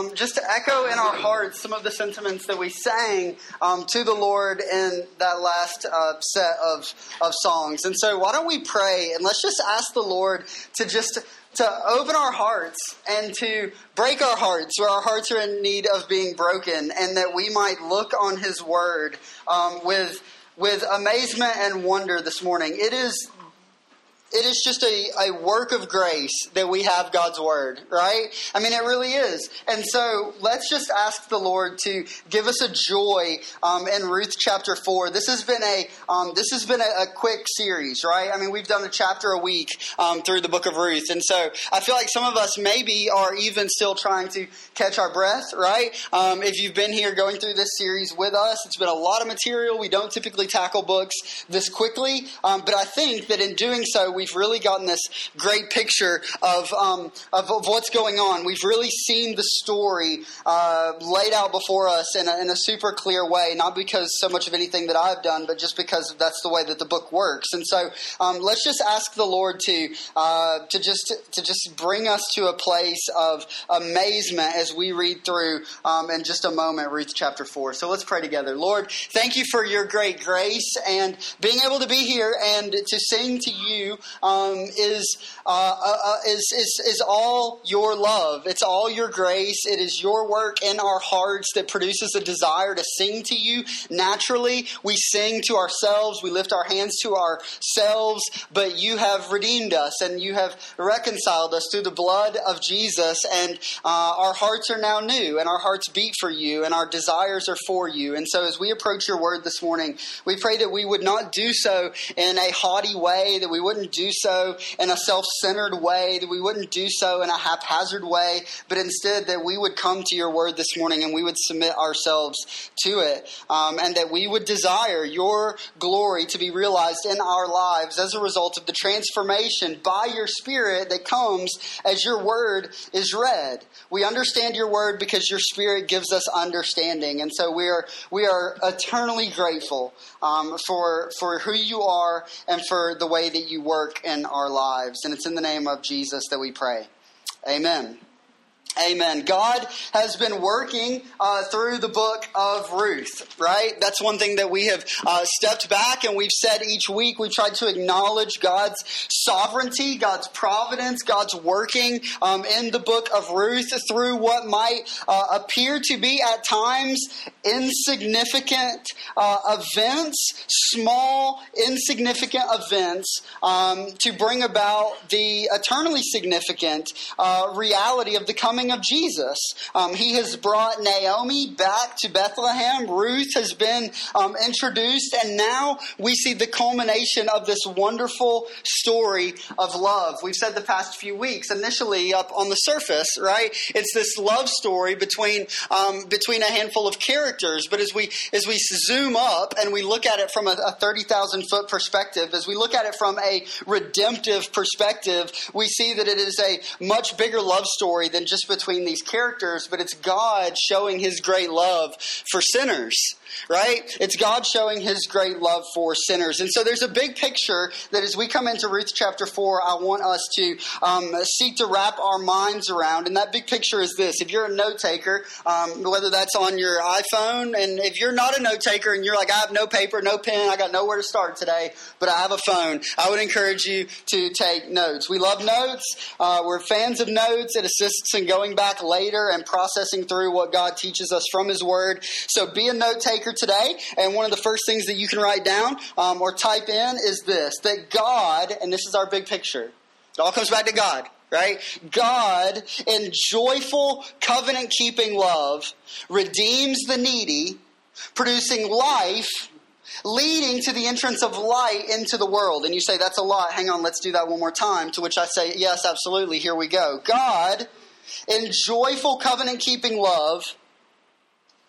um, just to echo in our hearts some of the sentiments that we sang um, to the Lord in that last uh, set of, of songs. And so, why don't we pray and let's just ask the Lord to just to open our hearts and to break our hearts where our hearts are in need of being broken, and that we might look on His Word um, with with amazement and wonder this morning. It is it is just a, a work of grace that we have God's word, right? I mean, it really is. And so let's just ask the Lord to give us a joy um, in Ruth chapter four. This has been a um, this has been a, a, quick series, right? I mean, we've done a chapter a week um, through the book of Ruth, and so I feel like some of us maybe are even still trying to catch our breath, right? Um, if you've been here going through this series with us, it's been a lot of material. We don't typically tackle books this quickly, um, but I think that in doing so, we've really gotten this great picture of, um, of, of, what's going on. We've really seen the story uh, laid out before us in a, in a super clear way, not because so much of anything that I've done, but just because that's the way that the book works. And so um, let's just ask the Lord to, uh, to, just, to just bring us to a place of amazement as we read through um, in just a moment Ruth chapter 4. So let's pray together. Lord, thank you for your great grace and being able to be here and to sing to you um, is, uh, uh, uh, is, is, is all your love. It's all your grace. It is your work in our hearts that produces a desire to sing to you. Naturally, we sing to ourselves. We lift our hands to ourselves, but you have redeemed us and you have reconciled us through the blood of Jesus. And uh, our hearts are now new and our hearts beat for you and our desires are for you. And so as we approach your word this morning, we pray that we would not do so in a haughty way, that we wouldn't do so in a self centered way, that we wouldn't do so in a haphazard way, but instead that we would come to your word this morning and we would submit ourselves to it, um, and that we would desire your glory to be realized in our lives as a result of the transformation by your spirit that comes as your word is read. We understand your word because your spirit gives us understanding, and so we are we are eternally grateful um, for for who you are and for the way that you work in our lives. And it's in the name of Jesus that we pray. Amen. Amen. God has been working uh, through the book of Ruth, right? That's one thing that we have uh, stepped back and we've said each week. We've tried to acknowledge God's sovereignty, God's providence, God's working um, in the book of Ruth through what might uh, appear to be at times insignificant uh, events, small, insignificant events, um, to bring about the eternally significant uh, reality of the coming coming of Jesus. Um, he has brought Naomi back to Bethlehem. Ruth has been um, introduced, and now we see the culmination of this wonderful story of love. We've said the past few weeks, initially up on the surface, right? It's this love story between um, between a handful of characters. But as we as we zoom up and we look at it from a, a thirty thousand foot perspective, as we look at it from a redemptive perspective, we see that it is a much bigger love story than just between these characters, but it's God showing his great love for sinners right? It's God showing his great love for sinners. And so there's a big picture that as we come into Ruth chapter 4, I want us to um, seek to wrap our minds around. And that big picture is this if you're a note taker, um, whether that's on your iPhone, and if you're not a note taker and you're like, I have no paper, no pen, I got nowhere to start today, but I have a phone, I would encourage you to take notes. We love notes, uh, we're fans of notes. It assists in going back later and processing through what God teaches us from His Word. So be a note taker maker today, and one of the first things that you can write down um, or type in is this that God, and this is our big picture, it all comes back to God right? God, in joyful covenant keeping love, redeems the needy, producing life, leading to the entrance of light into the world. And you say, that's a lot. Hang on, let's do that one more time. To which I say, yes, absolutely. Here we go. God, in joyful covenant keeping love,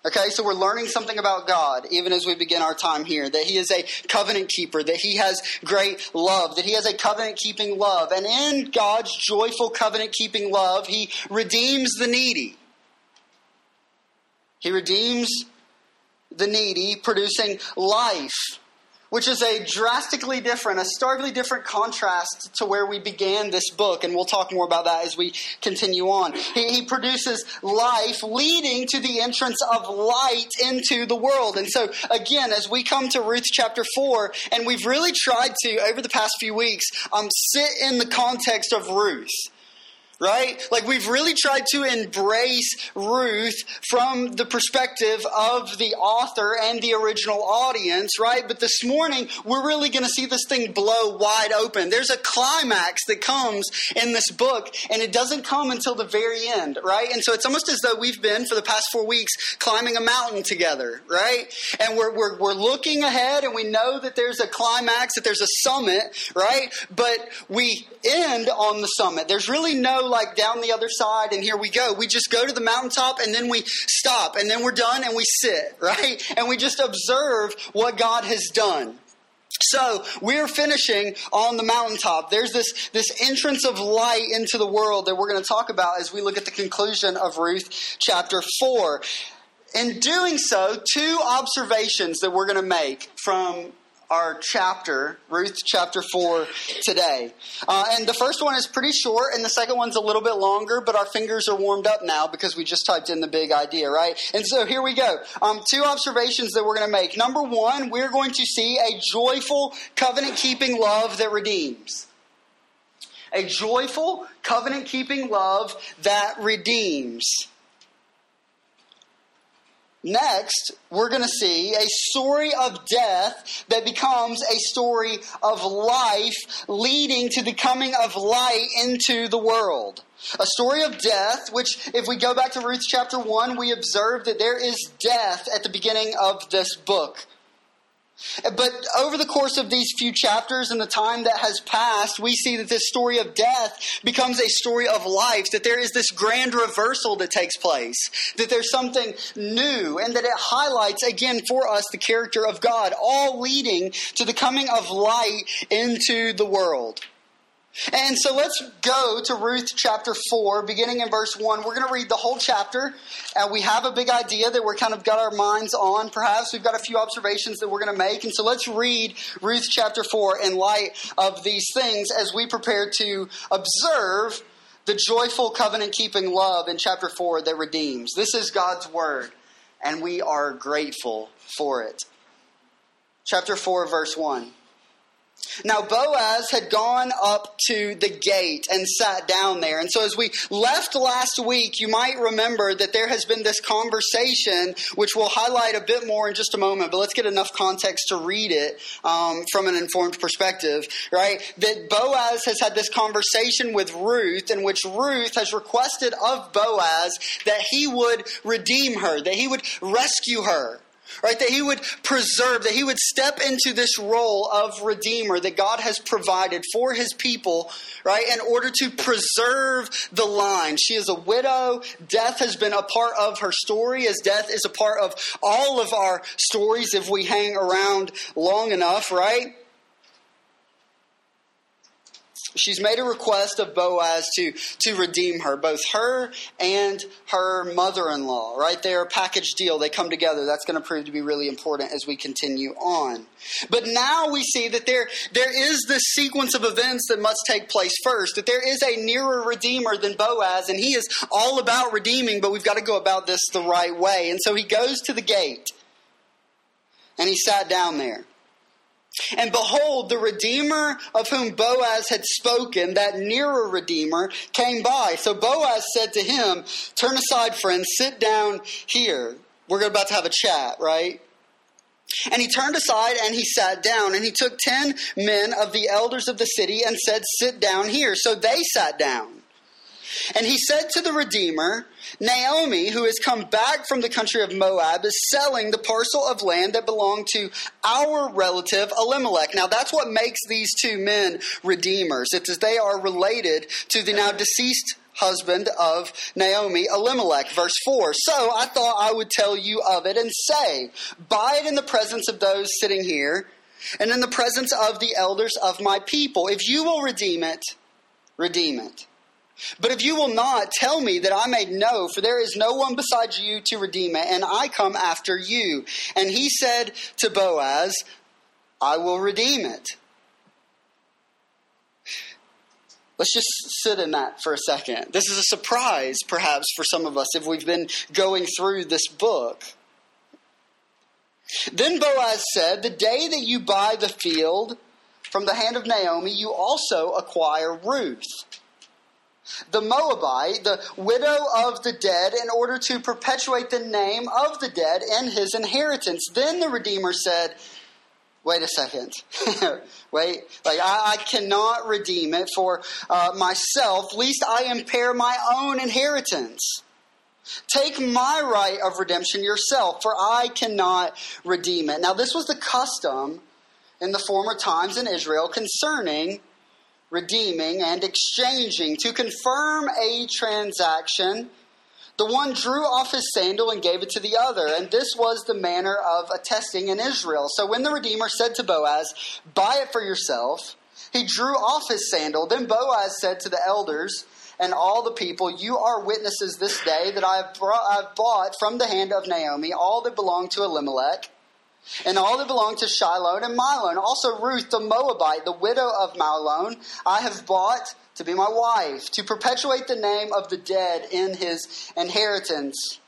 Okay, so we're learning something about God even as we begin our time here that He is a covenant keeper, that He has great love, that He has a covenant keeping love. And in God's joyful covenant keeping love, He redeems the needy. He redeems the needy, producing life which is a drastically different, a starkly different contrast to where we began this book, and we'll talk more about that as we continue on. He, he, produces life leading to the entrance of light into the world. And so, again, as we come to Ruth chapter 4, and we've really tried to, over the past few weeks, um, sit in the context of Ruth right? Like we've really tried to embrace Ruth from the perspective of the author and the original audience, right? But this morning, we're really going to see this thing blow wide open. There's a climax that comes in this book, and it doesn't come until the very end, right? And so it's almost as though we've been, for the past four weeks, climbing a mountain together, right? And we're, we're, we're looking ahead, and we know that there's a climax, that there's a summit, right? But we end on the summit. There's really no like down the other side and here we go. We just go to the mountaintop and then we stop and then we're done and we sit, right? And we just observe what God has done. So we're finishing on the mountaintop. There's this, this entrance of light into the world that we're going to talk about as we look at the conclusion of Ruth chapter 4. In doing so, two observations that we're going to make from our chapter, Ruth chapter 4, today. Uh, and the first one is pretty short, and the second one's a little bit longer, but our fingers are warmed up now because we just typed in the big idea, right? And so here we go. Um, two observations that we're going to make. Number one, we're going to see a joyful, covenant keeping love that redeems. A joyful, covenant keeping love that redeems. Next, we're going to see a story of death that becomes a story of life, leading to the coming of light into the world. A story of death, which, if we go back to Ruth chapter 1, we observe that there is death at the beginning of this book. But over the course of these few chapters and the time that has passed, we see that this story of death becomes a story of life, that there is this grand reversal that takes place, that there's something new, and that it highlights again for us the character of God, all leading to the coming of light into the world. And so let's go to Ruth chapter 4, beginning in verse 1. We're going to read the whole chapter, and we have a big idea that we're kind of got our minds on. Perhaps we've got a few observations that we're going to make. And so let's read Ruth chapter 4 in light of these things as we prepare to observe the joyful covenant keeping love in chapter 4 that redeems. This is God's word, and we are grateful for it. Chapter 4, verse 1. Now, Boaz had gone up to the gate and sat down there. And so, as we left last week, you might remember that there has been this conversation, which we'll highlight a bit more in just a moment, but let's get enough context to read it um, from an informed perspective, right? That Boaz has had this conversation with Ruth, in which Ruth has requested of Boaz that he would redeem her, that he would rescue her right? That he would preserve, that he would step into this role of redeemer that God has provided for his people, right? In order to preserve the line. She is a widow. Death has been a part of her story, as death is a part of all of our stories if we hang around long enough, right? She's made a request of Boaz to, to redeem her, both her and her mother in law, right? They're a package deal. They come together. That's going to prove to be really important as we continue on. But now we see that there, there is this sequence of events that must take place first, that there is a nearer redeemer than Boaz, and he is all about redeeming, but we've got to go about this the right way. And so he goes to the gate and he sat down there. And behold, the Redeemer of whom Boaz had spoken, that nearer Redeemer, came by. So Boaz said to him, Turn aside, friend, sit down here. We're about to have a chat, right? And he turned aside and he sat down. And he took ten men of the elders of the city and said, Sit down here. So they sat down. And he said to the Redeemer, Naomi, who has come back from the country of Moab, is selling the parcel of land that belonged to our relative Elimelech. Now, that's what makes these two men redeemers. It's as they are related to the now deceased husband of Naomi, Elimelech. Verse 4 So I thought I would tell you of it and say, Buy it in the presence of those sitting here and in the presence of the elders of my people. If you will redeem it, redeem it. But if you will not, tell me that I may know, for there is no one besides you to redeem it, and I come after you. And he said to Boaz, I will redeem it. Let's just sit in that for a second. This is a surprise, perhaps, for some of us if we've been going through this book. Then Boaz said, The day that you buy the field from the hand of Naomi, you also acquire Ruth, the Moabite, the widow of the dead, in order to perpetuate the name of the dead in his inheritance. Then the Redeemer said, Wait a second. Wait, like I, I, cannot redeem it for uh, myself, lest I impair my own inheritance. Take my right of redemption yourself, for I cannot redeem it. Now, this was the custom in the former times in Israel concerning redeeming and exchanging. To confirm a transaction, the one drew off his sandal and gave it to the other, and this was the manner of attesting in Israel. So when the Redeemer said to Boaz, Buy it for yourself, he drew off his sandal. Then Boaz said to the elders, and all the people, You are witnesses this day that I have, brought, I have bought from the hand of Naomi all that belonged to Elimelech, and all that belonged to Chilion and Mahlon. Also Ruth the Moabite, the widow of Mahlon, I have bought to be my wife, to perpetuate the name of the dead in his inheritance,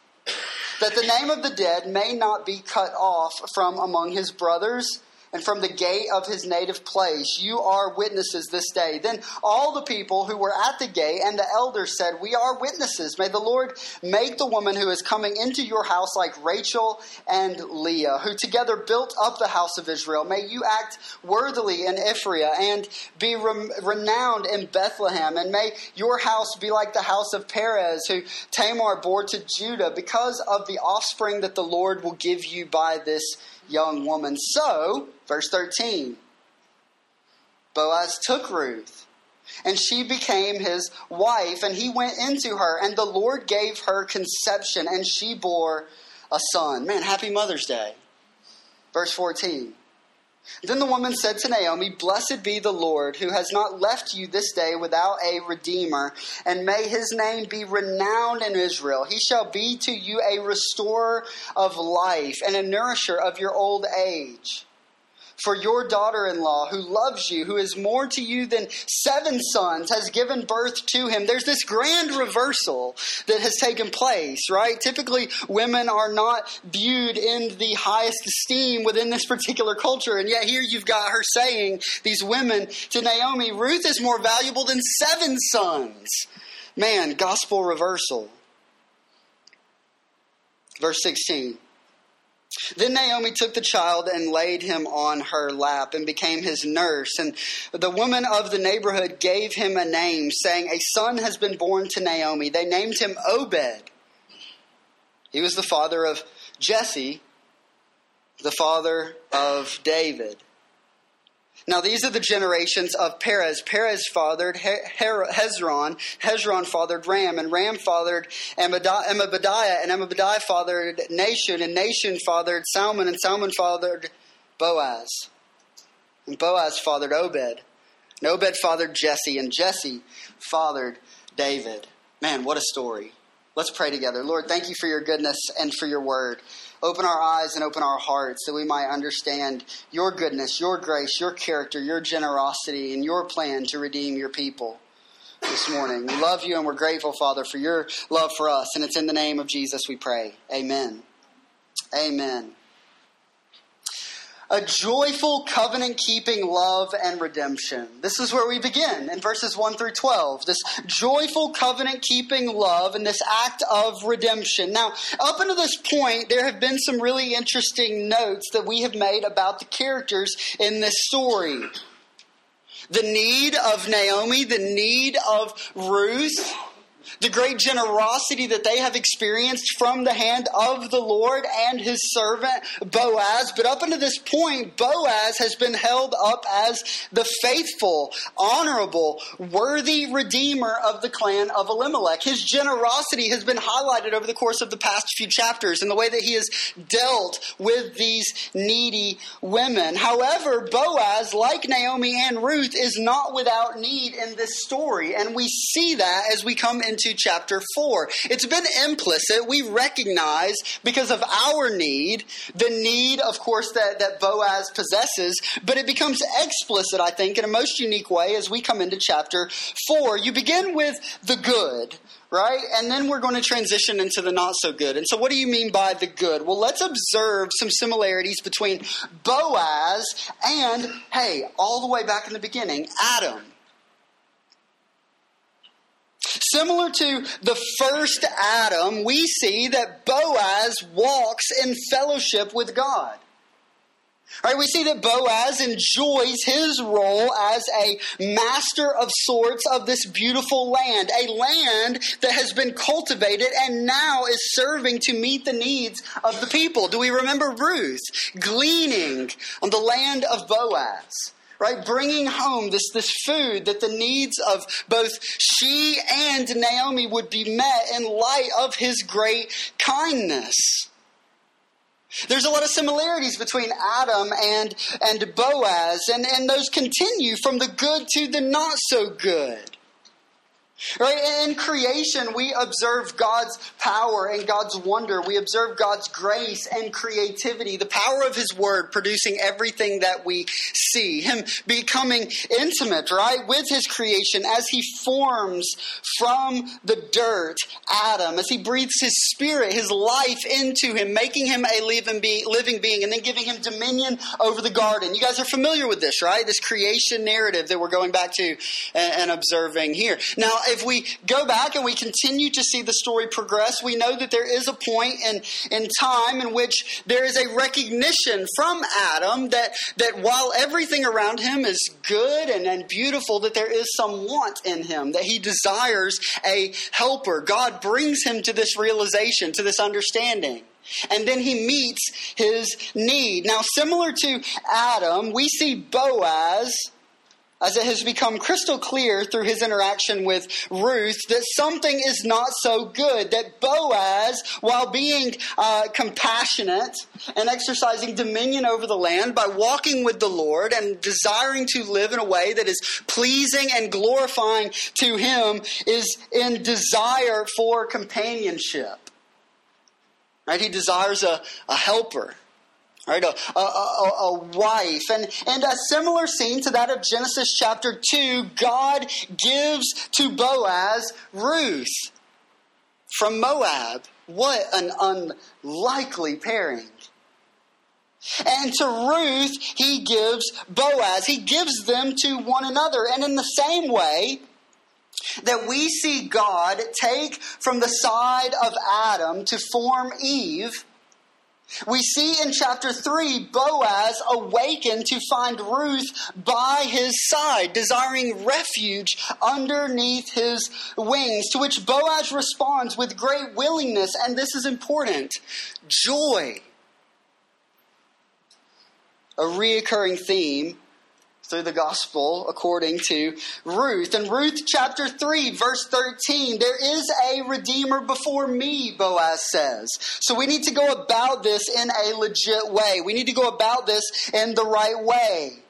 that the name of the dead may not be cut off from among his brothers and from the gate of his native place. You are witnesses this day. Then all the people who were at the gate and the elders said, We are witnesses. May the Lord make the woman who is coming into your house like Rachel and Leah, who together built up the house of Israel. May you act worthily in Ephraim and be renowned in Bethlehem. And may your house be like the house of Perez, who Tamar bore to Judah, because of the offspring that the Lord will give you by this young woman. So, verse 13, Boaz took Ruth, and she became his wife, and he went into her, and the Lord gave her conception, and she bore a son. Man, happy Mother's Day. Verse 14. Then the woman said to Naomi, Blessed be the Lord, who has not left you this day without a redeemer, and may his name be renowned in Israel. He shall be to you a restorer of life and a nourisher of your old age for your daughter in law, who loves you, who is more to you than seven sons, has given birth to him. There's this grand reversal that has taken place, right? Typically, women are not viewed in the highest esteem within this particular culture. And yet, here you've got her saying, these women to Naomi, Ruth is more valuable than seven sons. Man, gospel reversal. Verse 16. Then Naomi took the child and laid him on her lap and became his nurse. And the woman of the neighborhood gave him a name, saying, A son has been born to Naomi. They named him Obed. He was the father of Jesse, the father of David. Now, these are the generations of Perez. Perez fathered Hezron. Hezron fathered Ram, and Ram fathered Amminadab, and Amminadab fathered Nahshon, and Nahshon fathered Salmon, and Salmon fathered Boaz. And Boaz fathered Obed. And Obed fathered Jesse, and Jesse fathered David. Man, what a story. Let's pray together. Lord, thank you for your goodness and for your word. Open our eyes and open our hearts that we might understand your goodness, your grace, your character, your generosity, and your plan to redeem your people this morning. We love you and we're grateful, Father, for your love for us. And it's in the name of Jesus we pray. Amen. Amen a joyful covenant keeping love and redemption. This is where we begin in verses 1 through 12. This joyful covenant keeping love and this act of redemption. Now, up until this point, there have been some really interesting notes that we have made about the characters in this story. The need of Naomi, the need of Ruth, the great generosity that they have experienced from the hand of the Lord and his servant Boaz. But up until this point, Boaz has been held up as the faithful, honorable, worthy redeemer of the clan of Elimelech. His generosity has been highlighted over the course of the past few chapters in the way that he has dealt with these needy women. However, Boaz, like Naomi and Ruth, is not without need in this story. And we see that as we come in into chapter 4. It's been implicit. We recognize, because of our need, the need, of course, that, that Boaz possesses, but it becomes explicit, I think, in a most unique way as we come into chapter 4. You begin with the good, right? And then we're going to transition into the not so good. And so, what do you mean by the good? Well, let's observe some similarities between Boaz and, hey, all the way back in the beginning, Adam. Similar to the first Adam, we see that Boaz walks in fellowship with God. Right, we see that Boaz enjoys his role as a master of sorts of this beautiful land, a land that has been cultivated and now is serving to meet the needs of the people. Do we remember Ruth gleaning on the land of Boaz? Right, bringing home this, this food that the needs of both she and Naomi would be met in light of his great kindness. There's a lot of similarities between Adam and, and Boaz, and, and those continue from the good to the not so good. Right? In creation, we observe God's power and God's wonder. We observe God's grace and creativity, the power of His Word producing everything that we see. Him becoming intimate, right, with His creation as He forms from the dirt Adam, as He breathes His Spirit, His life into him, making him a living being, and then giving him dominion over the garden. You guys are familiar with this, right? This creation narrative that we're going back to and, observing here. Now, if we go back and we continue to see the story progress, we know that there is a point in, in time in which there is a recognition from Adam that, that while everything around him is good and, and beautiful, that there is some want in him, that he desires a helper. God brings him to this realization, to this understanding. And then he meets his need. Now, similar to Adam, we see Boaz as it has become crystal clear through his interaction with Ruth that something is not so good. That Boaz, while being uh, compassionate and exercising dominion over the land by walking with the Lord and desiring to live in a way that is pleasing and glorifying to him, is in desire for companionship. Right? He desires a, a helper right? A, a, a, wife. And, and a similar scene to that of Genesis chapter 2, God gives to Boaz Ruth from Moab. What an unlikely pairing. And to Ruth, he gives Boaz. He gives them to one another. And in the same way, that we see God take from the side of Adam to form Eve, we see in chapter 3 Boaz awakened to find Ruth by his side, desiring refuge underneath his wings, to which Boaz responds with great willingness, and this is important joy. A reoccurring theme through the gospel according to Ruth. In Ruth chapter 3, verse 13, there is a redeemer before me, Boaz says. So we need to go about this in a legit way. We need to go about this in the right way.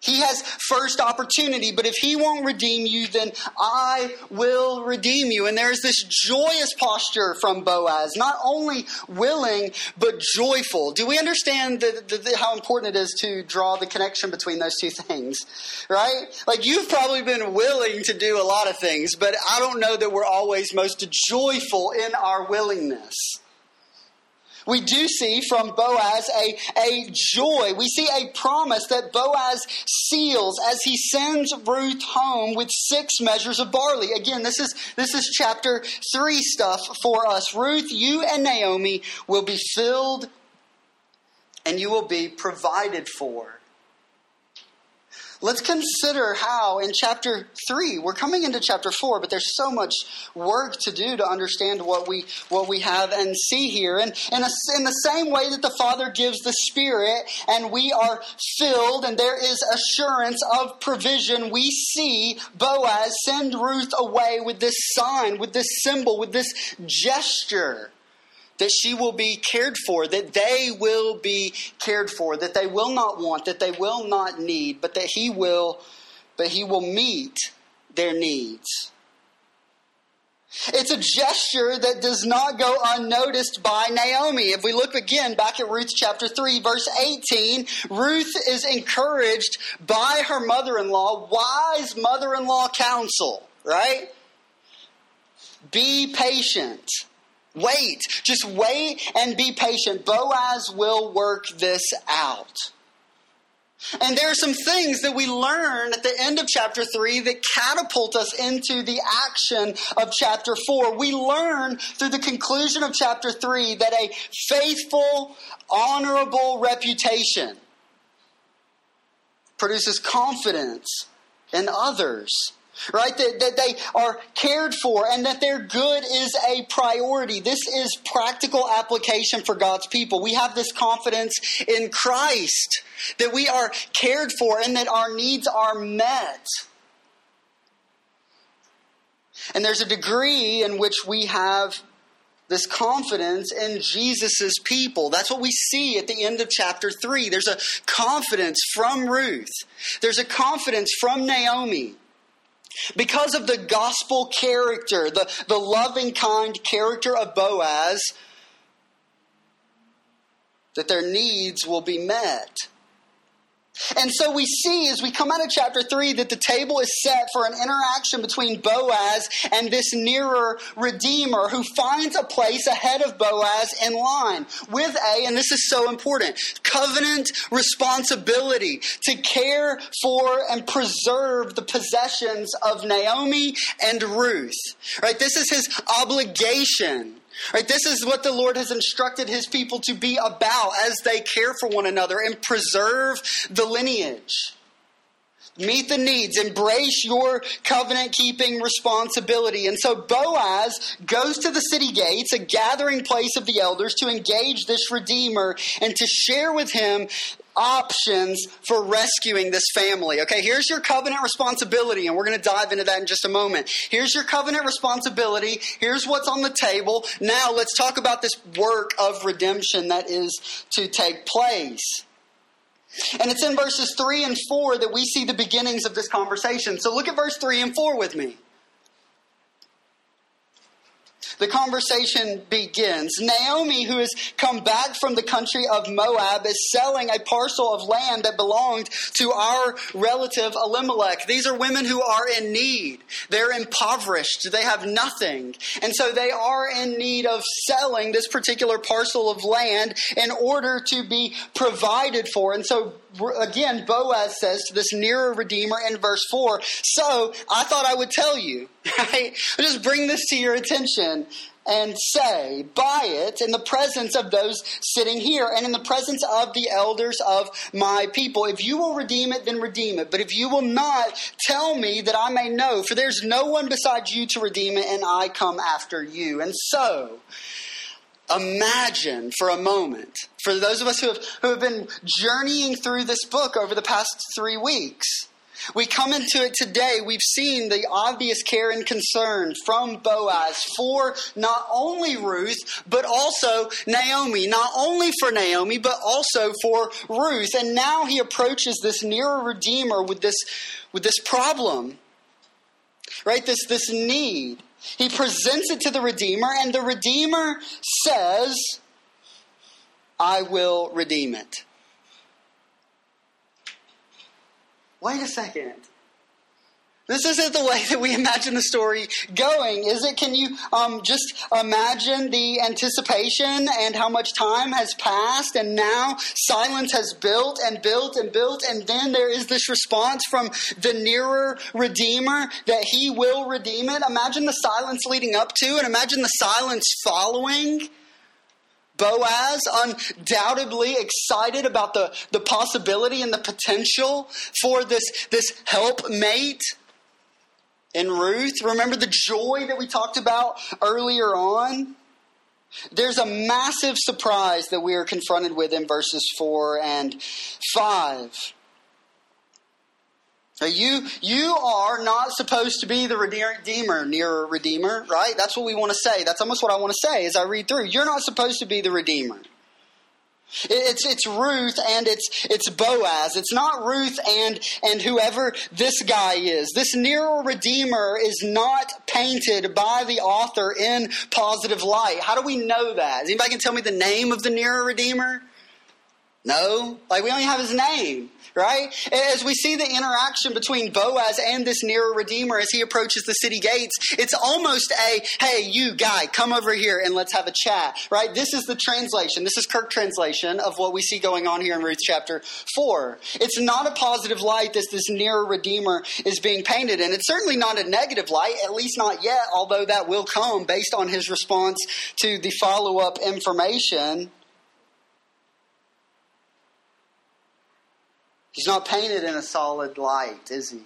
He has first opportunity, but if he won't redeem you, then I will redeem you. And there's this joyous posture from Boaz, not only willing, but joyful. Do we understand the, the, the, how important it is to draw the connection between those two things? Right? Like you've probably been willing to do a lot of things, but I don't know that we're always most joyful in our willingness. We do see from Boaz a, a joy. We see a promise that Boaz seals as he sends Ruth home with six measures of barley. Again, this is, this is chapter 3 stuff for us. Ruth, you and Naomi will be filled and you will be provided for. Let's consider how in chapter 3, we're coming into chapter 4, but there's so much work to do to understand what we, what we have and see here. And, and in the same way that the Father gives the Spirit and we are filled and there is assurance of provision, we see Boaz send Ruth away with this sign, with this symbol, with this gesture that she will be cared for, that they will be cared for, that they will not want, that they will not need, but that he will but he will meet their needs. It's a gesture that does not go unnoticed by Naomi. If we look again back at Ruth chapter 3, verse 18, Ruth is encouraged by her mother in law, wise mother in law counsel, right? Be patient. Wait. Just wait and be patient. Boaz will work this out. And there are some things that we learn at the end of chapter 3 that catapult us into the action of chapter 4. We learn through the conclusion of chapter 3 that a faithful, honorable reputation produces confidence in others right? That, that they are cared for and that their good is a priority. This is practical application for God's people. We have this confidence in Christ that we are cared for and that our needs are met. And there's a degree in which we have this confidence in Jesus' people. That's what we see at the end of chapter 3. There's a confidence from Ruth, there's a confidence from Naomi. Because of the gospel character, the, the loving, kind character of Boaz, that their needs will be met. And so we see as we come out of chapter 3 that the table is set for an interaction between Boaz and this nearer Redeemer who finds a place ahead of Boaz in line with a, and this is so important, covenant responsibility to care for and preserve the possessions of Naomi and Ruth. Right? This is his obligation Right, this is what the Lord has instructed his people to be about as they care for one another and preserve the lineage. Meet the needs, embrace your covenant keeping responsibility. And so Boaz goes to the city gates, a gathering place of the elders, to engage this Redeemer and to share with him options for rescuing this family. Okay, here's your covenant responsibility, and we're going to dive into that in just a moment. Here's your covenant responsibility. Here's what's on the table. Now, let's talk about this work of redemption that is to take place. And it's in verses 3 and 4 that we see the beginnings of this conversation. So look at verse 3 and 4 with me. The conversation begins. Naomi, who has come back from the country of Moab, is selling a parcel of land that belonged to our relative Elimelech. These are women who are in need. They're impoverished. They have nothing. And so they are in need of selling this particular parcel of land in order to be provided for. And so again, Boaz says to this nearer Redeemer in verse 4, So I thought I would tell you, right? Just bring this to your attention and say, Buy it in the presence of those sitting here and in the presence of the elders of my people. If you will redeem it, then redeem it. But if you will not, tell me that I may know, for there's no one besides you to redeem it, and I come after you. And so, imagine for a moment, for those of us who have, who have been journeying through this book over the past three weeks, we come into it today. We've seen the obvious care and concern from Boaz for not only Ruth, but also Naomi. Not only for Naomi, but also for Ruth. And now he approaches this nearer Redeemer with this, with this problem, right? This, this need. He presents it to the Redeemer, and the Redeemer says, I will redeem it. Wait a second. This isn't the way that we imagine the story going, is it? Can you um, just imagine the anticipation and how much time has passed, and now silence has built and built and built, and then there is this response from the nearer Redeemer that He will redeem it? Imagine the silence leading up to, and imagine the silence following. Boaz, undoubtedly excited about the, the possibility and the potential for this, this helpmate in Ruth. Remember the joy that we talked about earlier on? There's a massive surprise that we are confronted with in verses 4 and 5. You, you are not supposed to be the redeemer, near redeemer, right? That's what we want to say. That's almost what I want to say as I read through. You're not supposed to be the redeemer. It's it's Ruth and it's it's Boaz. It's not Ruth and and whoever this guy is. This nearer redeemer is not painted by the author in positive light. How do we know that? Anybody can tell me the name of the nearer redeemer? No, like we only have his name right? As we see the interaction between Boaz and this nearer Redeemer as he approaches the city gates, it's almost a, hey, you guy, come over here and let's have a chat, right? This is the translation. This is Kirk translation of what we see going on here in Ruth chapter 4. It's not a positive light that this nearer Redeemer is being painted in. It's certainly not a negative light, at least not yet, although that will come based on his response to the follow up information He's not painted in a solid light, is he?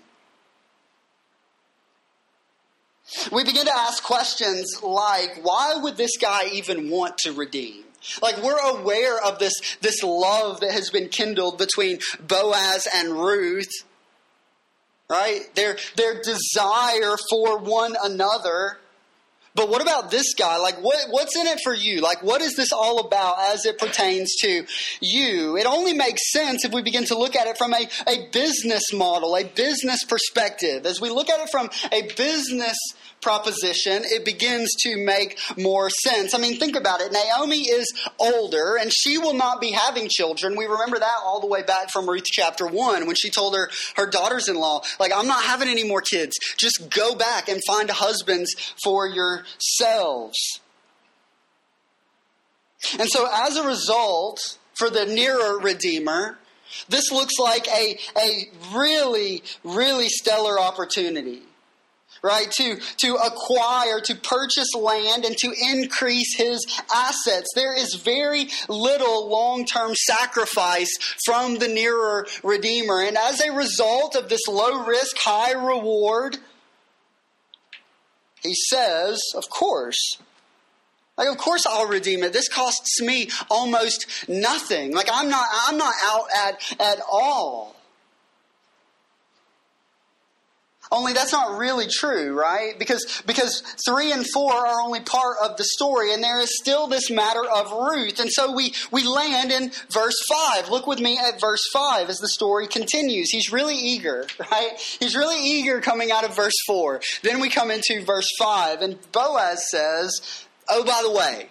We begin to ask questions like why would this guy even want to redeem? Like we're aware of this, this love that has been kindled between Boaz and Ruth, right? Their, their desire for one another. But what about this guy? Like, what, what's in it for you? Like, what is this all about as it pertains to you? It only makes sense if we begin to look at it from a, a business model, a business perspective. As we look at it from a business proposition, it begins to make more sense. I mean, think about it. Naomi is older and she will not be having children. We remember that all the way back from Ruth chapter 1 when she told her, her daughters in law, like, I'm not having any more kids. Just go back and find husbands for yourselves. And so, as a result, for the nearer Redeemer, this looks like a, a really, really stellar opportunity right? To, to acquire, to purchase land, and to increase his assets. There is very little long term sacrifice from the nearer Redeemer. And as a result of this low risk, high reward, he says, of course, like, of course I'll redeem it. This costs me almost nothing. Like, I'm not, I'm not out at, at all. Only that's not really true, right? Because, because three and four are only part of the story, and there is still this matter of Ruth. And so we, we land in verse five. Look with me at verse five as the story continues. He's really eager, right? He's really eager coming out of verse four. Then we come into verse five, and Boaz says, Oh, by the way,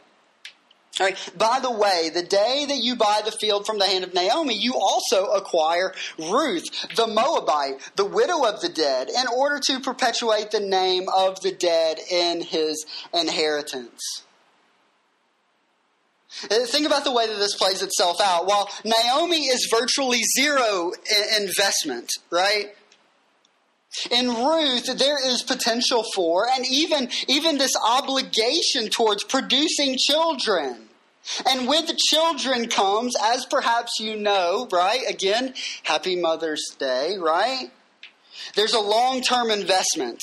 By the way, the day that you buy the field from the hand of Naomi, you also acquire Ruth, the Moabite, the widow of the dead, in order to perpetuate the name of the dead in his inheritance. Uh, think about the way that this plays itself out. While Naomi is virtually zero investment, right? In Ruth, there is potential for, and even, even this obligation towards producing children. And with the children comes, as perhaps you know, right? Again, happy Mother's Day, right? There's a long term investment.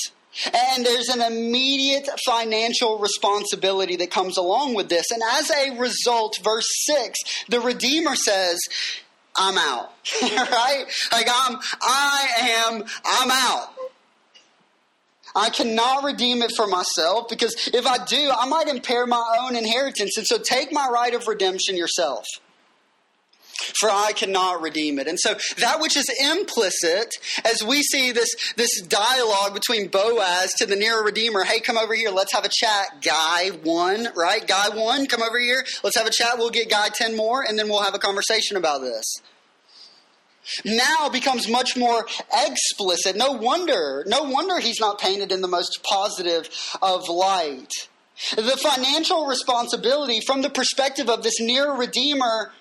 And there's an immediate financial responsibility that comes along with this. And as a result, verse 6, the Redeemer says, I'm out. right? Like I'm I am I'm out. I cannot redeem it for myself because if I do, I might impair my own inheritance. And so take my right of redemption yourself. For I cannot redeem it. And so that which is implicit as we see this, this dialogue between Boaz to the nearer redeemer, hey, come over here, let's have a chat. Guy one, right? Guy one, come over here, let's have a chat. We'll get guy 10 more, and then we'll have a conversation about this now becomes much more explicit. No wonder, no wonder he's not painted in the most positive of light. The financial responsibility from the perspective of this near Redeemer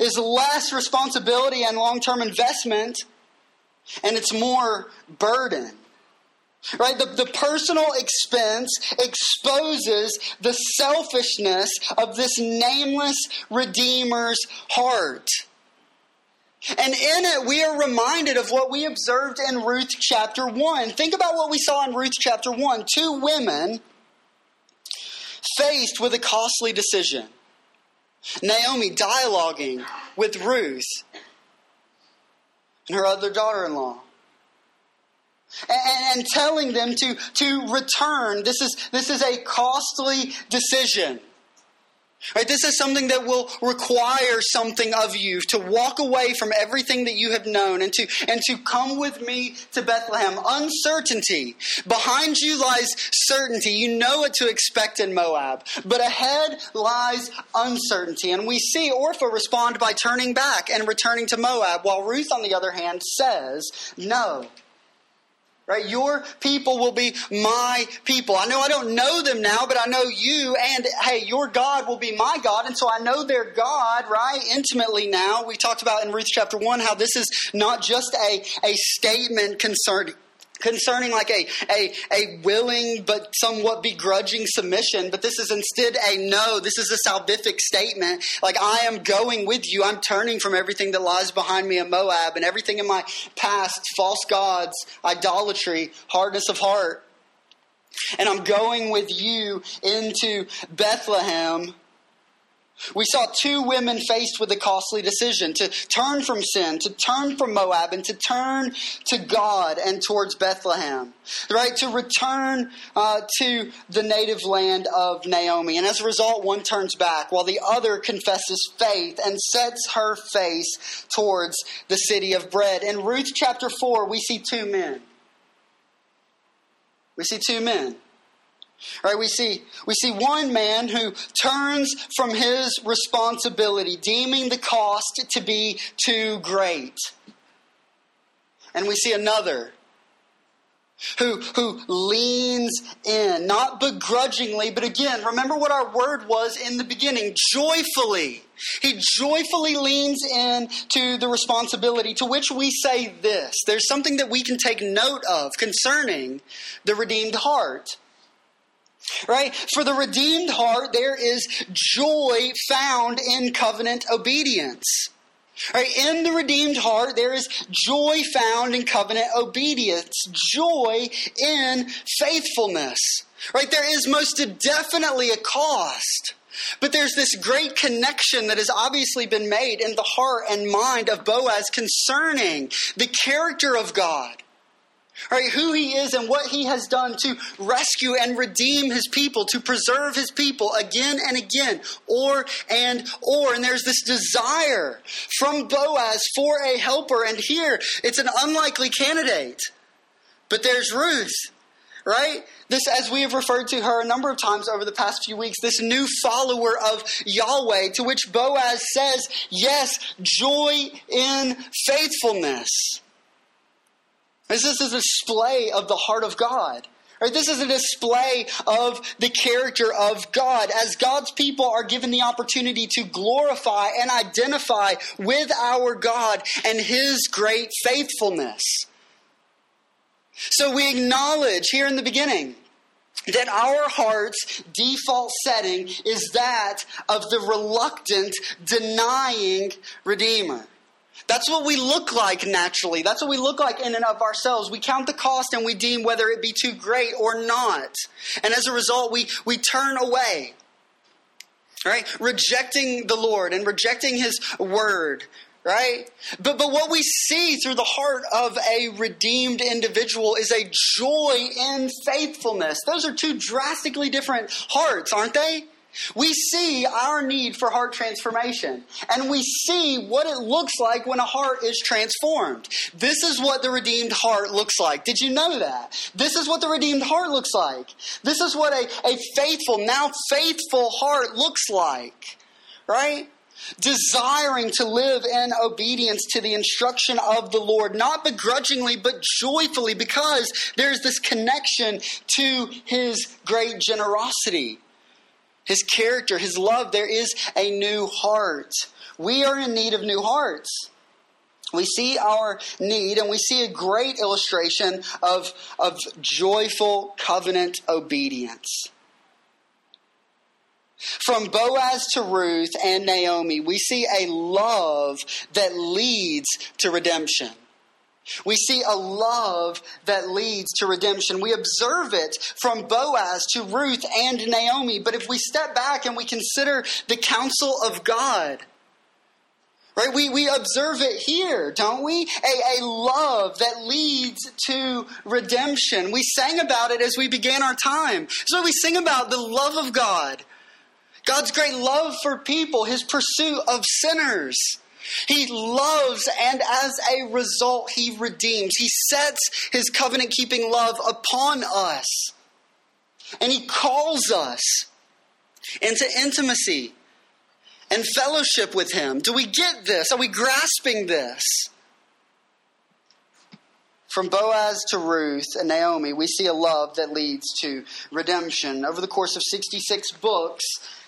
is less responsibility and long term investment, and it's more burden. Right? The, the personal expense exposes the selfishness of this nameless Redeemer's heart. And in it, we are reminded of what we observed in Ruth chapter 1. Think about what we saw in Ruth chapter 1. Two women faced with a costly decision. Naomi dialoguing with Ruth and her other daughter in law. And, and, telling them to, to return. This is, this is a costly decision. Right? This is something that will require something of you to walk away from everything that you have known and to and to come with me to Bethlehem. Uncertainty. Behind you lies certainty. You know what to expect in Moab. But ahead lies uncertainty. And we see Orpah respond by turning back and returning to Moab, while Ruth, on the other hand, says, No. Right? Your people will be my people. I know I don't know them now, but I know you, and hey, your God will be my God, and so I know their God, right, intimately now. We talked about in Ruth chapter 1 how this is not just a, a statement concerning concerning like a, a, a willing but somewhat begrudging submission, but this is instead a no. This is a salvific statement. Like, I am going with you. I'm turning from everything that lies behind me in Moab and everything in my past false gods, idolatry, hardness of heart. And I'm going with you into Bethlehem we saw two women faced with a costly decision to turn from sin, to turn from Moab, and to turn to God and towards Bethlehem, right? To return uh, to the native land of Naomi. And as a result, one turns back while the other confesses faith and sets her face towards the city of bread. In Ruth chapter 4, we see two men. We see two men. Right, we see we see one man who turns from his responsibility, deeming the cost to be too great. And we see another who, who leans in, not begrudgingly, but again, remember what our word was in the beginning joyfully. He joyfully leans in to the responsibility to which we say this. There's something that we can take note of concerning the redeemed heart. Right? For the redeemed heart, there is joy found in covenant obedience. Right? In the redeemed heart, there is joy found in covenant obedience, joy in faithfulness. Right? There is most definitely a cost. But there's this great connection that has obviously been made in the heart and mind of Boaz concerning the character of God Right, who he is and what he has done to rescue and redeem his people, to preserve his people again and again, or and or. And there's this desire from Boaz for a helper. And here it's an unlikely candidate. But there's Ruth, right? This, as we have referred to her a number of times over the past few weeks, this new follower of Yahweh, to which Boaz says, Yes, joy in faithfulness. This is a display of the heart of God. Right? This is a display of the character of God as God's people are given the opportunity to glorify and identify with our God and His great faithfulness. So we acknowledge here in the beginning that our heart's default setting is that of the reluctant, denying Redeemer. That's what we look like naturally. That's what we look like in and of ourselves. We count the cost and we deem whether it be too great or not. And as a result, we, we turn away. Right? Rejecting the Lord and rejecting His word. Right? But, but what we see through the heart of a redeemed individual is a joy in faithfulness. Those are two drastically different hearts, aren't they? We see our need for heart transformation, and we see what it looks like when a heart is transformed. This is what the redeemed heart looks like. Did you know that? This is what the redeemed heart looks like. This is what a, a faithful, now faithful heart looks like, right? Desiring to live in obedience to the instruction of the Lord, not begrudgingly, but joyfully, because there's this connection to His great generosity his character, his love, there is a new heart. We are in need of new hearts. We see our need and we see a great illustration of, of joyful covenant obedience. From Boaz to Ruth and Naomi, we see a love that leads to redemption. We see a love that leads to redemption. We observe it from Boaz to Ruth and Naomi. But if we step back and we consider the counsel of God, right, we, we observe it here, don't we? A, a love that leads to redemption. We sang about it as we began our time. So we sing about the love of God God's great love for people, his pursuit of sinners. He loves, and as a result, he redeems. He sets his covenant keeping love upon us. And he calls us into intimacy and fellowship with him. Do we get this? Are we grasping this? From Boaz to Ruth and Naomi, we see a love that leads to redemption. Over the course of 66 books,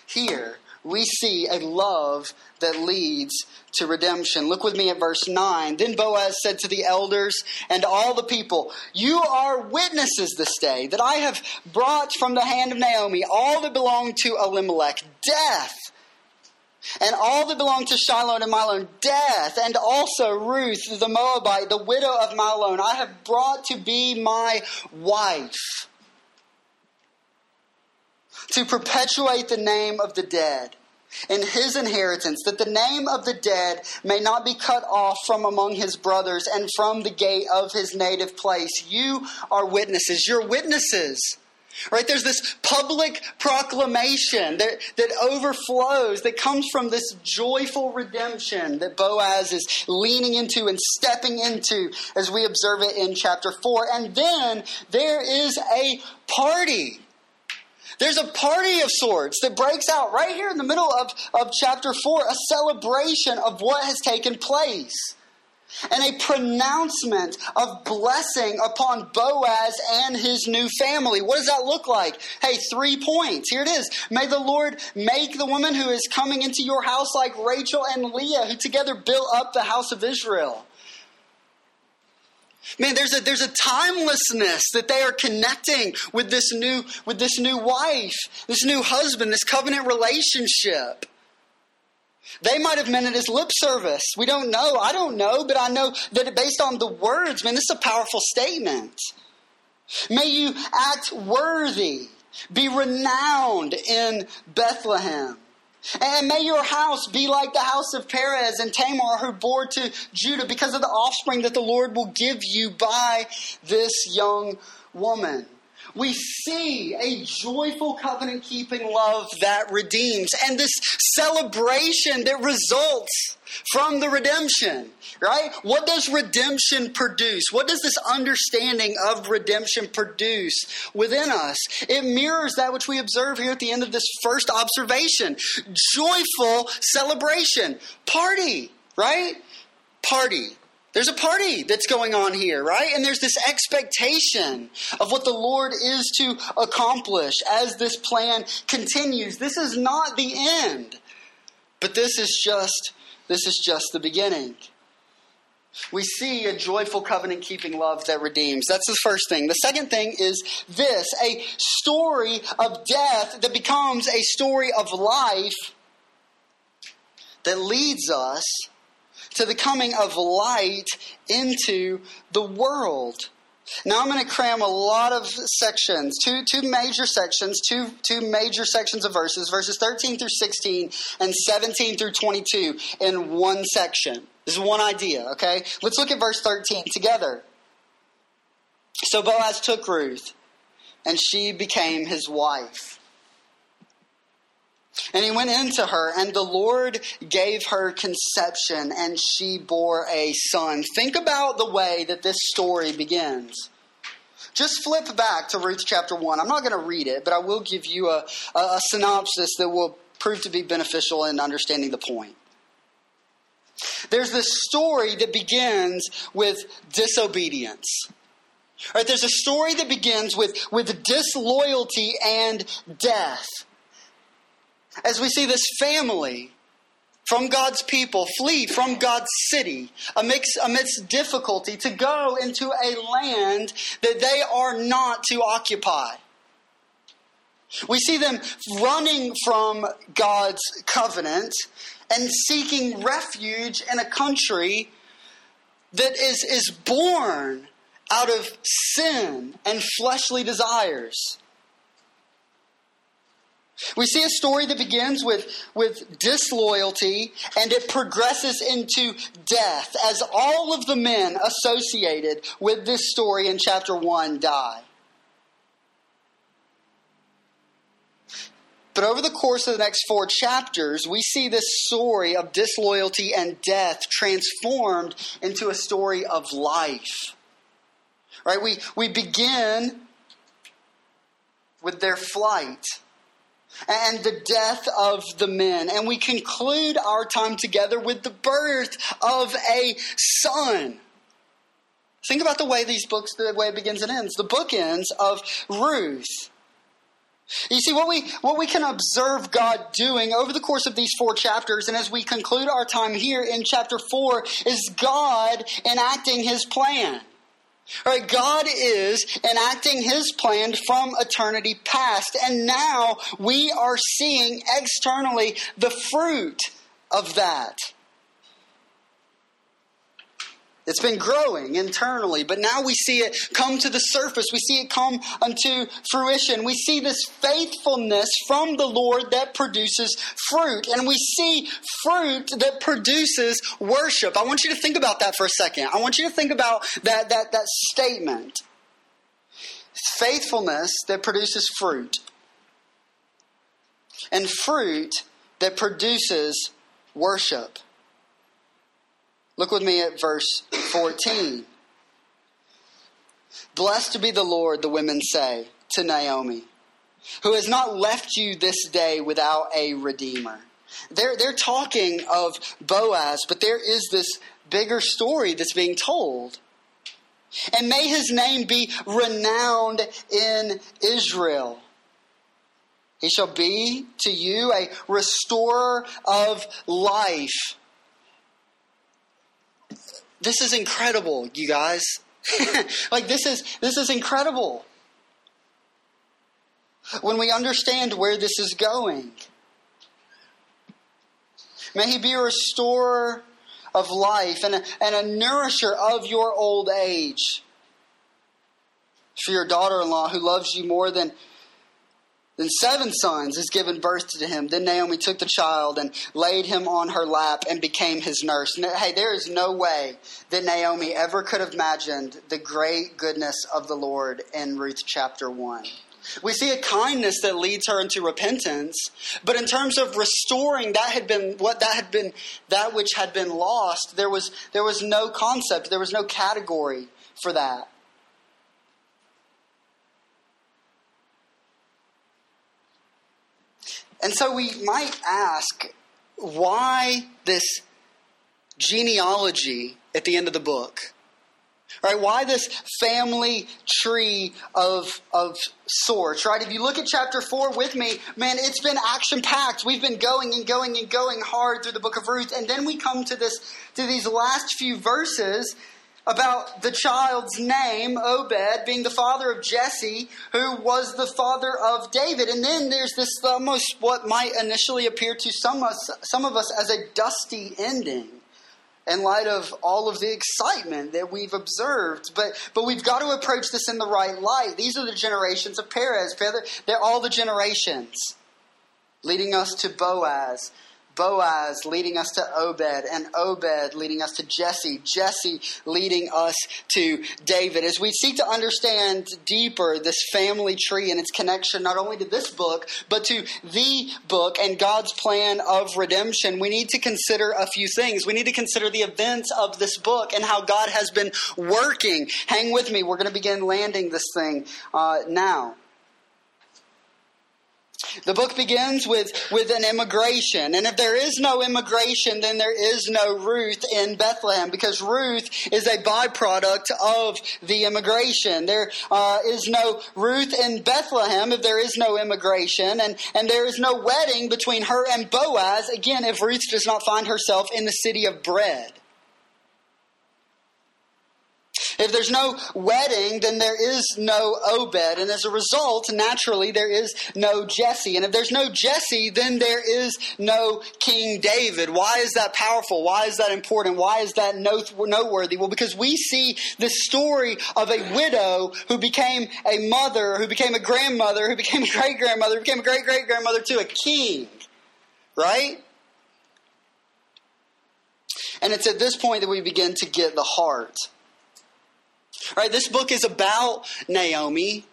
here, we see a love that leads to redemption. Look with me at verse 9. Then Boaz said to the elders and all the people, You are witnesses this day that I have brought from the hand of Naomi all that belong to Elimelech, death. And all that belong to Chilion and Mahlon, death, and also Ruth the Moabite, the widow of Mahlon, I have brought to be my wife to perpetuate the name of the dead in his inheritance, that the name of the dead may not be cut off from among his brothers and from the gate of his native place. You are witnesses. You're witnesses. Right? There's this public proclamation that, that overflows, that comes from this joyful redemption that Boaz is leaning into and stepping into as we observe it in chapter 4. And then there is a party there's a party of sorts that breaks out right here in the middle of, of chapter 4, a celebration of what has taken place. And a pronouncement of blessing upon Boaz and his new family. What does that look like? Hey, three points. Here it is. May the Lord make the woman who is coming into your house like Rachel and Leah, who together built up the house of Israel. Man, there's a, there's a timelessness that they are connecting with this new, with this new wife, this new husband, this covenant relationship. They might have meant it as lip service. We don't know. I don't know, but I know that based on the words, man, this is a powerful statement. May you act worthy, be renowned in Bethlehem. And may your house be like the house of Perez and Tamar who bore to Judah because of the offspring that the Lord will give you by this young woman. We see a joyful covenant keeping love that redeems and this celebration that results from the redemption, right? What does redemption produce? What does this understanding of redemption produce within us? It mirrors that which we observe here at the end of this first observation joyful celebration, party, right? Party. There's a party that's going on here, right? And there's this expectation of what the Lord is to accomplish as this plan continues. This is not the end, but this is just this is just the beginning. We see a joyful covenant keeping love that redeems. That's the first thing. The second thing is this a story of death that becomes a story of life that leads us to the coming of light into the world. Now I'm going to cram a lot of sections, two, two major sections, two, two major sections of verses, verses 13 through 16 and 17 through 22 in one section. This is one idea, okay? Let's look at verse 13 together. So Boaz took Ruth, and she became his wife. And he went into her, and the Lord gave her conception, and she bore a son. Think about the way that this story begins. Just flip back to Ruth chapter 1. I'm not going to read it, but I will give you a, a, a synopsis that will prove to be beneficial in understanding the point. There's this story that begins with disobedience. Right, there's a story that begins with, with disloyalty and death as we see this family from God's people flee from God's city amidst, amidst difficulty to go into a land that they are not to occupy. We see them running from God's covenant and seeking refuge in a country that is, is born out of sin and fleshly desires. We see a story that begins with, with disloyalty and it progresses into death as all of the men associated with this story in chapter 1 die. But over the course of the next four chapters, we see this story of disloyalty and death transformed into a story of life. Right? We, we begin with their flight and the death of the men. And we conclude our time together with the birth of a son. Think about the way these books, the way it begins and ends. The book ends of Ruth. You see, what we, what we can observe God doing over the course of these four chapters, and as we conclude our time here in chapter four, is God enacting his plan. All right, God is enacting his plan from eternity past, and now we are seeing externally the fruit of that. It's been growing internally, but now we see it come to the surface. We see it come unto fruition. We see this faithfulness from the Lord that produces fruit. And we see fruit that produces worship. I want you to think about that for a second. I want you to think about that, that, that statement. Faithfulness that produces fruit. And fruit that produces worship. Look with me at verse 14. Blessed be the Lord, the women say to Naomi, who has not left you this day without a redeemer. They're, they're talking of Boaz, but there is this bigger story that's being told. And may his name be renowned in Israel. He shall be to you a restorer of life this is incredible, you guys. like this is this is incredible. When we understand where this is going. May he be a restorer of life and a, and a nourisher of your old age. For your daughter in law who loves you more than then seven sons has given birth to him. Then Naomi took the child and laid him on her lap and became his nurse. Hey, there is no way that Naomi ever could have imagined the great goodness of the Lord in Ruth chapter 1. We see a kindness that leads her into repentance, but in terms of restoring that had been what that had been that which had been lost, there was there was no concept, there was no category for that. And so we might ask why this genealogy at the end of the book? Right? Why this family tree of, of sorts, right? If you look at chapter 4 with me, man, it's been action packed. We've been going and going and going hard through the book of Ruth. And then we come to this, to these last few verses about the child's name, Obed, being the father of Jesse, who was the father of David. And then there's this almost what might initially appear to some of us, some of us as a dusty ending in light of all of the excitement that we've observed. But, but we've got to approach this in the right light. These are the generations of Perez. They're all the generations leading us to Boaz, Boaz leading us to Obed, and Obed leading us to Jesse, Jesse leading us to David. As we seek to understand deeper this family tree and its connection not only to this book, but to the book and God's plan of redemption, we need to consider a few things. We need to consider the events of this book and how God has been working. Hang with me, we're going to begin landing this thing uh, now. The book begins with, with an immigration. And if there is no immigration, then there is no Ruth in Bethlehem because Ruth is a byproduct of the immigration. There uh, is no Ruth in Bethlehem if there is no immigration. And, and there is no wedding between her and Boaz, again, if Ruth does not find herself in the city of bread. If there's no wedding, then there is no Obed. And as a result, naturally, there is no Jesse. And if there's no Jesse, then there is no King David. Why is that powerful? Why is that important? Why is that noteworthy? Well, because we see the story of a widow who became a mother, who became a grandmother, who became a great grandmother, who became a great great grandmother to a king. Right? And it's at this point that we begin to get the heart Right? This book is about Naomi,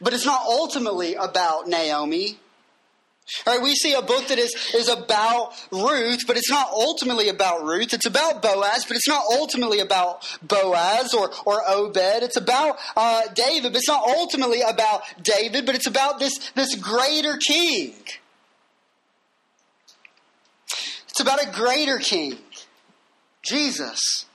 but it's not ultimately about Naomi. Right, we see a book that is, is about Ruth, but it's not ultimately about Ruth. It's about Boaz, but it's not ultimately about Boaz or, or Obed. It's about uh, David, but it's not ultimately about David, but it's about this, this greater king. It's about a greater king, Jesus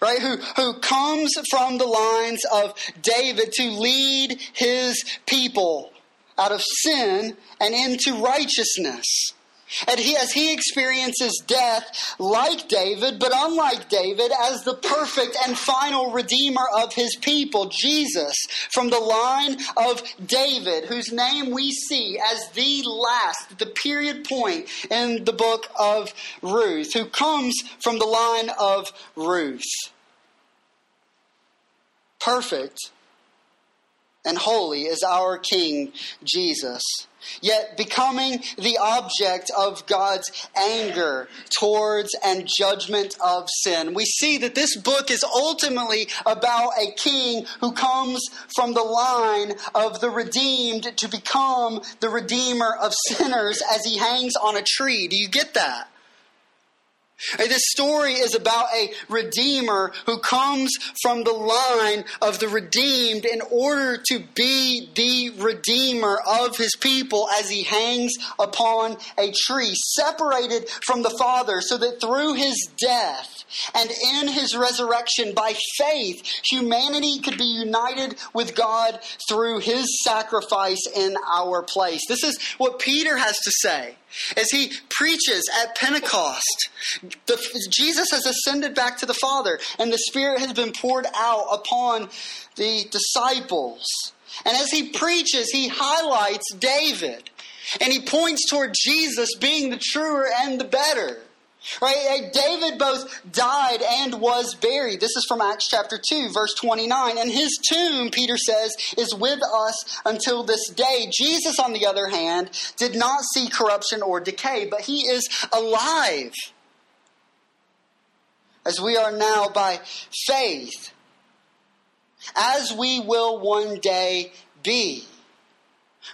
right? Who, who comes from the lines of David to lead his people out of sin and into righteousness. And he, as he experiences death like David, but unlike David, as the perfect and final redeemer of his people, Jesus, from the line of David, whose name we see as the last, the period point in the book of Ruth, who comes from the line of Ruth. Perfect and holy is our King Jesus. Yet becoming the object of God's anger towards and judgment of sin. We see that this book is ultimately about a king who comes from the line of the redeemed to become the redeemer of sinners as he hangs on a tree. Do you get that? This story is about a redeemer who comes from the line of the redeemed in order to be the redeemer of his people as he hangs upon a tree, separated from the Father, so that through his death and in his resurrection by faith, humanity could be united with God through his sacrifice in our place. This is what Peter has to say as he preaches at Pentecost. The, Jesus has ascended back to the Father, and the Spirit has been poured out upon the disciples. And as he preaches, he highlights David, and he points toward Jesus being the truer and the better. Right? Eh, David both died and was buried. This is from Acts chapter 2, verse 29. And his tomb, Peter says, is with us until this day. Jesus, on the other hand, did not see corruption or decay, but he is alive. As we are now by faith, as we will one day be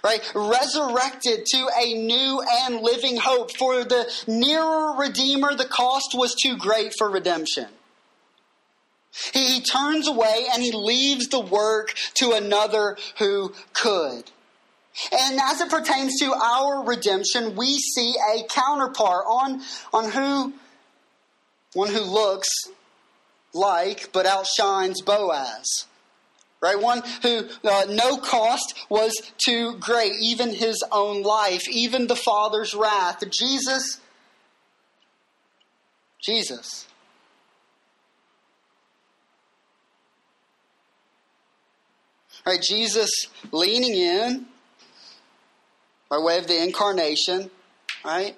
right? Resurrected to a new and living hope. For the nearer Redeemer, the cost was too great for redemption. He, he turns away and he leaves the work to another who could. And as it pertains to our redemption, we see a counterpart on, on who one who looks like but outshines Boaz right? One who uh, no cost was too great, even his own life, even the Father's wrath. Jesus, Jesus. Right, Jesus leaning in by way of the incarnation, right?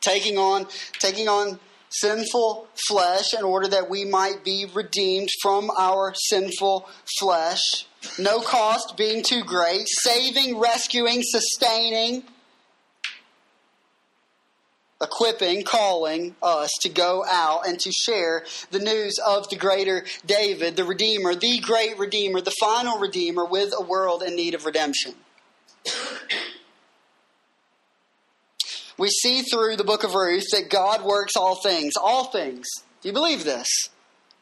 Taking on, taking on sinful flesh in order that we might be redeemed from our sinful flesh. No cost being too great, saving, rescuing, sustaining, equipping, calling us to go out and to share the news of the greater David, the Redeemer, the great Redeemer, the final Redeemer with a world in need of redemption. We see through the book of Ruth that God works all things, all things. Do you believe this?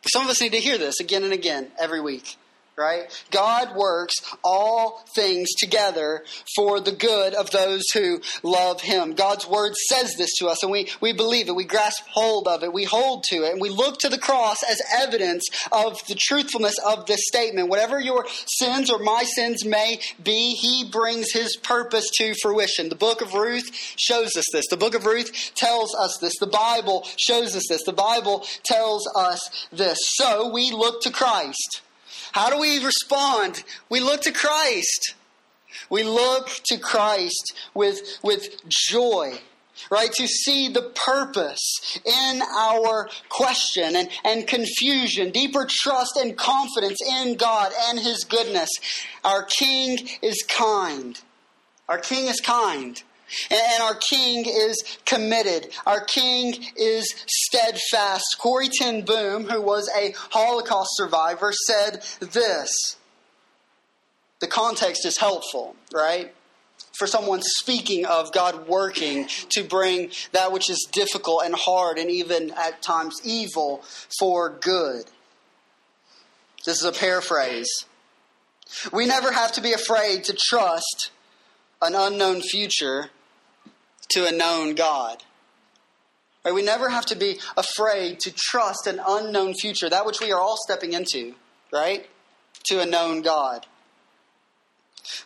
Some of us need to hear this again and again every week right? God works all things together for the good of those who love Him. God's Word says this to us, and we, we believe it. We grasp hold of it. We hold to it, and we look to the cross as evidence of the truthfulness of this statement. Whatever your sins or my sins may be, He brings His purpose to fruition. The book of Ruth shows us this. The book of Ruth tells us this. The Bible shows us this. The Bible tells us this. So we look to Christ. How do we respond? We look to Christ. We look to Christ with, with joy, right? To see the purpose in our question and, and confusion, deeper trust and confidence in God and His goodness. Our King is kind. Our King is kind. And our king is committed. Our king is steadfast. Corrie ten Boom, who was a Holocaust survivor, said this. The context is helpful, right? for someone speaking of God working to bring that which is difficult and hard and even at times evil for good. This is a paraphrase. We never have to be afraid to trust an unknown future to a known God. Right? We never have to be afraid to trust an unknown future, that which we are all stepping into, right? To a known God.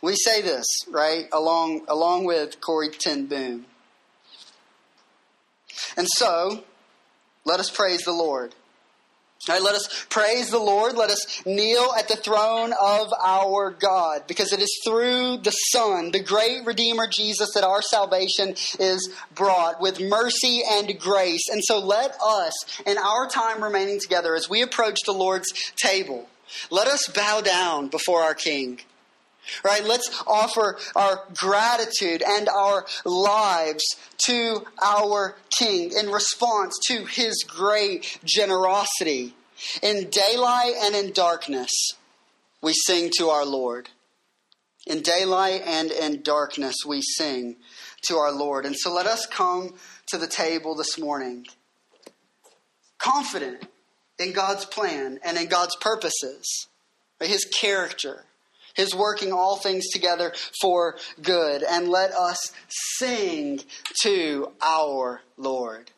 We say this, right, along, along with Corrie ten Boom. And so, let us praise the Lord. Let us praise the Lord. Let us kneel at the throne of our God because it is through the Son, the great Redeemer Jesus, that our salvation is brought with mercy and grace. And so let us, in our time remaining together, as we approach the Lord's table, let us bow down before our King. Right? Let's offer our gratitude and our lives to our King in response to his great generosity. In daylight and in darkness, we sing to our Lord. In daylight and in darkness, we sing to our Lord. And so let us come to the table this morning confident in God's plan and in God's purposes, His character his working all things together for good. And let us sing to our Lord.